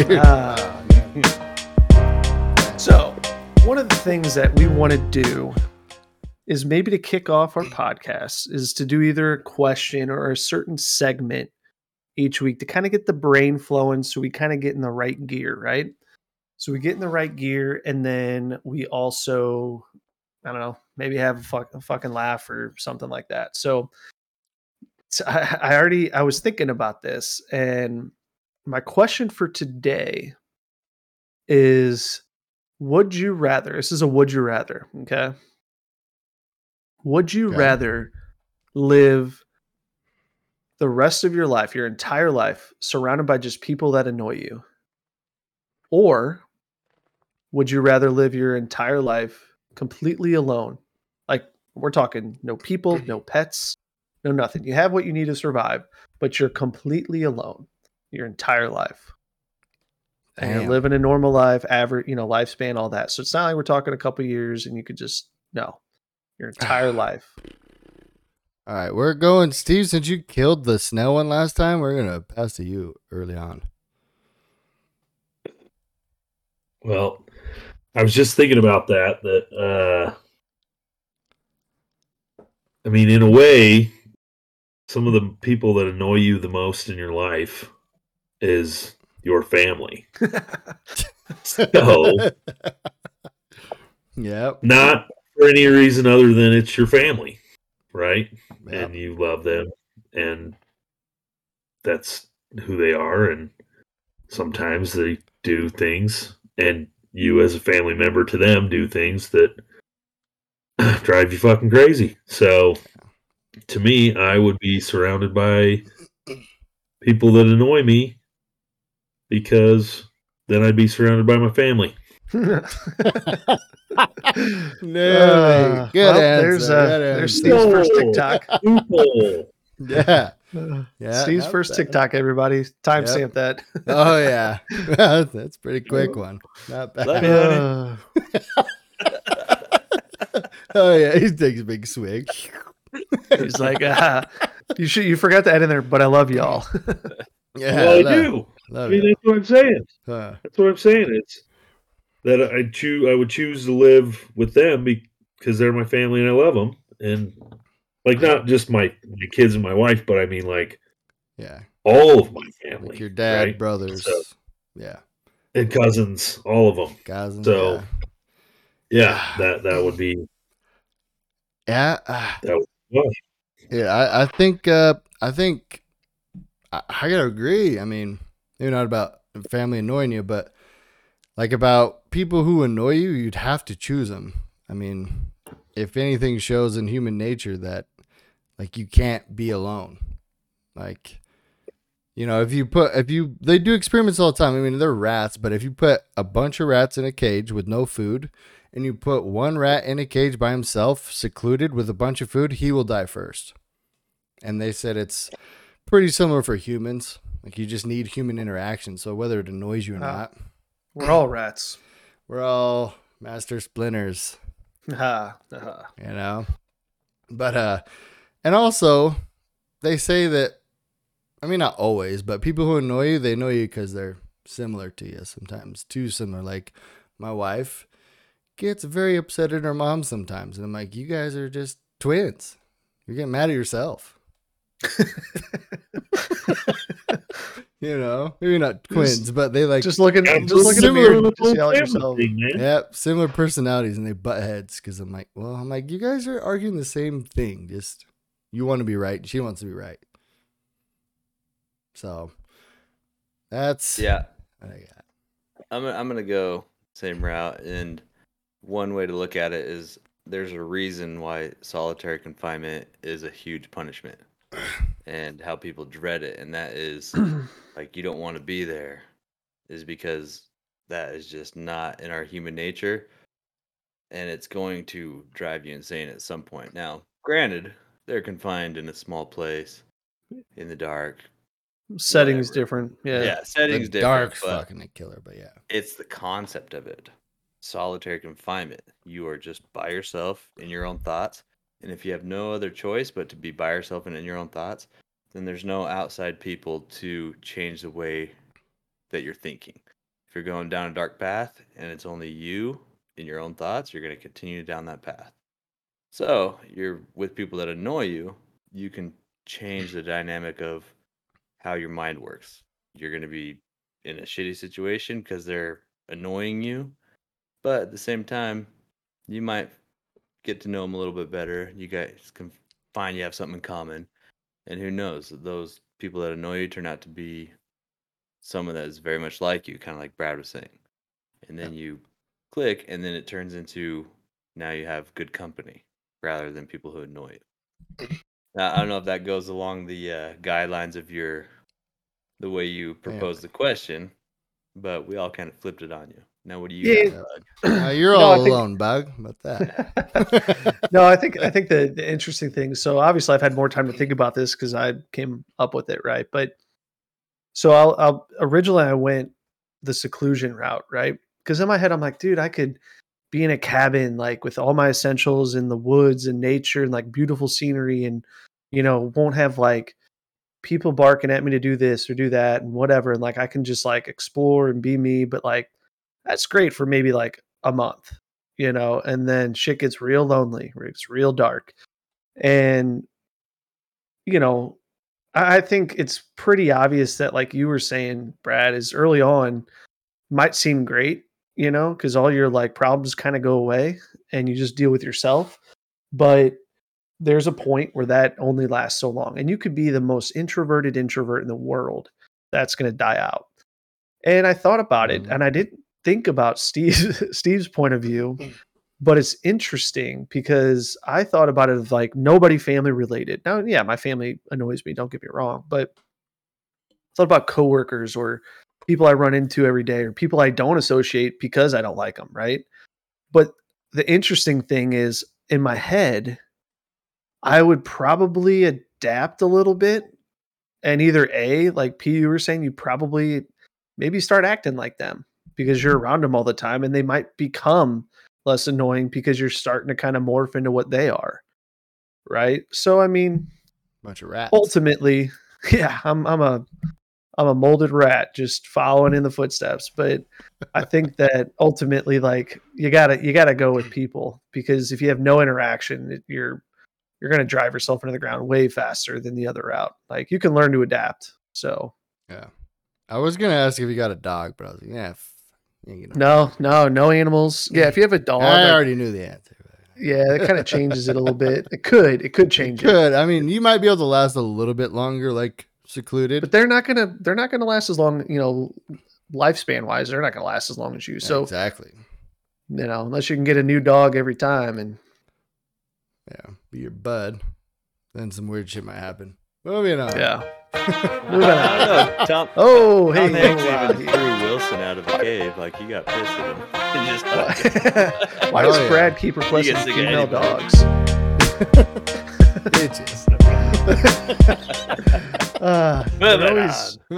Ah. so, one of the things that we want to do is maybe to kick off our podcast is to do either a question or a certain segment each week to kind of get the brain flowing so we kind of get in the right gear, right? So we get in the right gear and then we also I don't know, maybe have a, fuck, a fucking laugh or something like that. So, so I, I already I was thinking about this and my question for today is would you rather this is a would you rather okay? Would you Okay. rather live the rest of your life your entire life surrounded by just people that annoy you? Or would you rather live your entire life completely alone? Like we're talking no people no pets no nothing. You have what you need to survive but you're completely alone your entire life and you're living a normal life, average, you know, lifespan, all that. So it's not like we're talking a couple years and you could just no, your entire life. All right, we're going, Steve. Since you killed the snail one last time, we're gonna pass to you early on. Well, I was just thinking about that. That uh, I mean, in a way, some of the people that annoy you the most in your life is your family. So, yep. not for any reason other than it's your family, right? yep. And you love them, and that's who they are. And sometimes they do things, and you, as a family member to them, do things that drive you fucking crazy. So, to me, I would be surrounded by people that annoy me because then I'd be surrounded by my family. No, Uh, good well, answer. There's, uh, there's answer. Steve's first TikTok. Yeah. Yeah, Steve's first bad. TikTok, everybody. Timestamp that. Oh yeah, that's a pretty quick one. Not bad. Me. Uh, oh yeah, he takes a big swig. he's like, ah, you should you forgot to add in there, but I love y'all. Yeah, well, I love- do. I mean, it. that's what I'm saying. Huh. That's what I'm saying. It's that I choose. I would choose to live with them because they're my family and I love them. And like not just my my kids and my wife, but I mean like Yeah, all of my family, like your dad, right? brothers. So- yeah, and cousins, all of them. cousins. So- yeah. Yeah, that that would be. yeah. ah, That would, well, Yeah, I, I think uh, I think I, I gotta agree. I mean, maybe not about family annoying you, but like about people who annoy you, you'd have to choose them. I mean, if anything shows in human nature that like you can't be alone, like you know, if you put if you they do experiments all the time. I mean, they're rats, but if you put a bunch of rats in a cage with no food. And you put one rat in a cage by himself, secluded with a bunch of food, he will die first and they said it's pretty similar for humans. Like you just need human interaction. So whether it annoys you or Ah. not, We're all rats. we're all master splinters, ha. you know. But uh, and also they say that, I mean not always, but people who annoy you, they annoy you because they're similar to you. Sometimes too similar. Like my wife gets very upset at her mom sometimes, and I'm like, you guys are just twins. You're getting mad at yourself. You know, maybe not twins, but they like just looking, Yeah, just looking at similar me, just yell at family yourself. thing. Yep, similar personalities and they butt heads because I'm like, well, I'm like, you guys are arguing the same thing. Just you want to be right, she wants to be right. So that's Yeah, what I got. I'm I'm gonna go same route. And one way to look at it is there's a reason why solitary confinement is a huge punishment, and how people dread it, and that is like you don't want to be there, is because that is just not in our human nature, and it's going to drive you insane at some point. Now, granted, they're confined in a small place, in the dark. Settings Whatever. different. Yeah. Yeah, settings the different. dark but- fucking a killer, but yeah. it's the concept of it solitary confinement you are just by yourself in your own thoughts and if you have no other choice but to be by yourself and in your own thoughts then there's no outside people to change the way that you're thinking If you're going down a dark path and it's only you in your own thoughts, you're going to continue down that path. So you're with people that annoy you, you can change the dynamic of how your mind works. You're going to be in a shitty situation because they're annoying you, but at the same time, you might get to know them a little bit better. You guys can find you have something in common, and who knows? Those people that annoy you turn out to be someone that is very much like you, kind of like Brad was saying. And then you click, and then it turns into now you have good company rather than people who annoy you. Now, I don't know if that goes along the uh, guidelines of your the way you propose the question, but we all kind of flipped it on you. Now, what do you? Yeah. got, Bud? Uh, you're No, all think- alone, Bug. About that. no, I think I think the, the interesting thing. So obviously, I've had more time to think about this because I came up with it, right? But so I'll, I'll originally I went the seclusion route, right? Because in my head, I'm like, dude, I could be in a cabin like with all my essentials in the woods and nature and like beautiful scenery, and you know, won't have like people barking at me to do this or do that and whatever, and like I can just like explore and be me. But like that's great for maybe like a month you know, and then shit gets real lonely, it's real dark. And, you know, I think it's pretty obvious that, like you were saying, Brad, is early on might seem great, you know, because all your like problems kind of go away and you just deal with yourself. But there's a point where that only lasts so long. And you could be the most introverted introvert in the world. That's going to die out. And I thought about it Mhm. and I didn't think about Steve Steve's point of view, but it's interesting because I thought about it as like nobody family related. Now, yeah, my family annoys me, don't get me wrong, but I thought about coworkers or people I run into every day or people I don't associate because I don't like them, right? But the interesting thing is in my head, I would probably adapt a little bit and either A, like P, you were saying, you probably maybe start acting like them because you're around them all the time and they might become less annoying because you're starting to kind of morph into what they are. Right. So, I mean, Bunch of rats. ultimately, yeah, I'm, I'm a, I'm a molded rat just following in the footsteps. But I think that ultimately, like you gotta, you gotta go with people because if you have no interaction, you're, you're going to drive yourself into the ground way faster than the other route. Like you can learn to adapt. So Yeah. I was gonna ask if you got a dog, but I was like, yeah. f- you gonna- no, no, no animals. Yeah. If you have a dog, I like- already knew the answer. Yeah, it kind of changes it a little bit. It could, it could change it, Good. I mean, you might be able to last a little bit longer, like secluded. but they're not gonna, they're not gonna last as long. You know, lifespan wise, they're not gonna last as long as you. So exactly. you know, unless you can get a new dog every time, and Yeah. Be your bud. Then some weird shit might happen. Moving on. yeah. Moving on. don't know. Tom, Oh, hey, Tom Hanks oh, wow. even threw Wilson out of the cave. Like he got pissed at him. And just hugged him. Why Oh, does yeah. Brad keep requesting gets female anybody. dogs? Bitches. Uh, Moving always, on.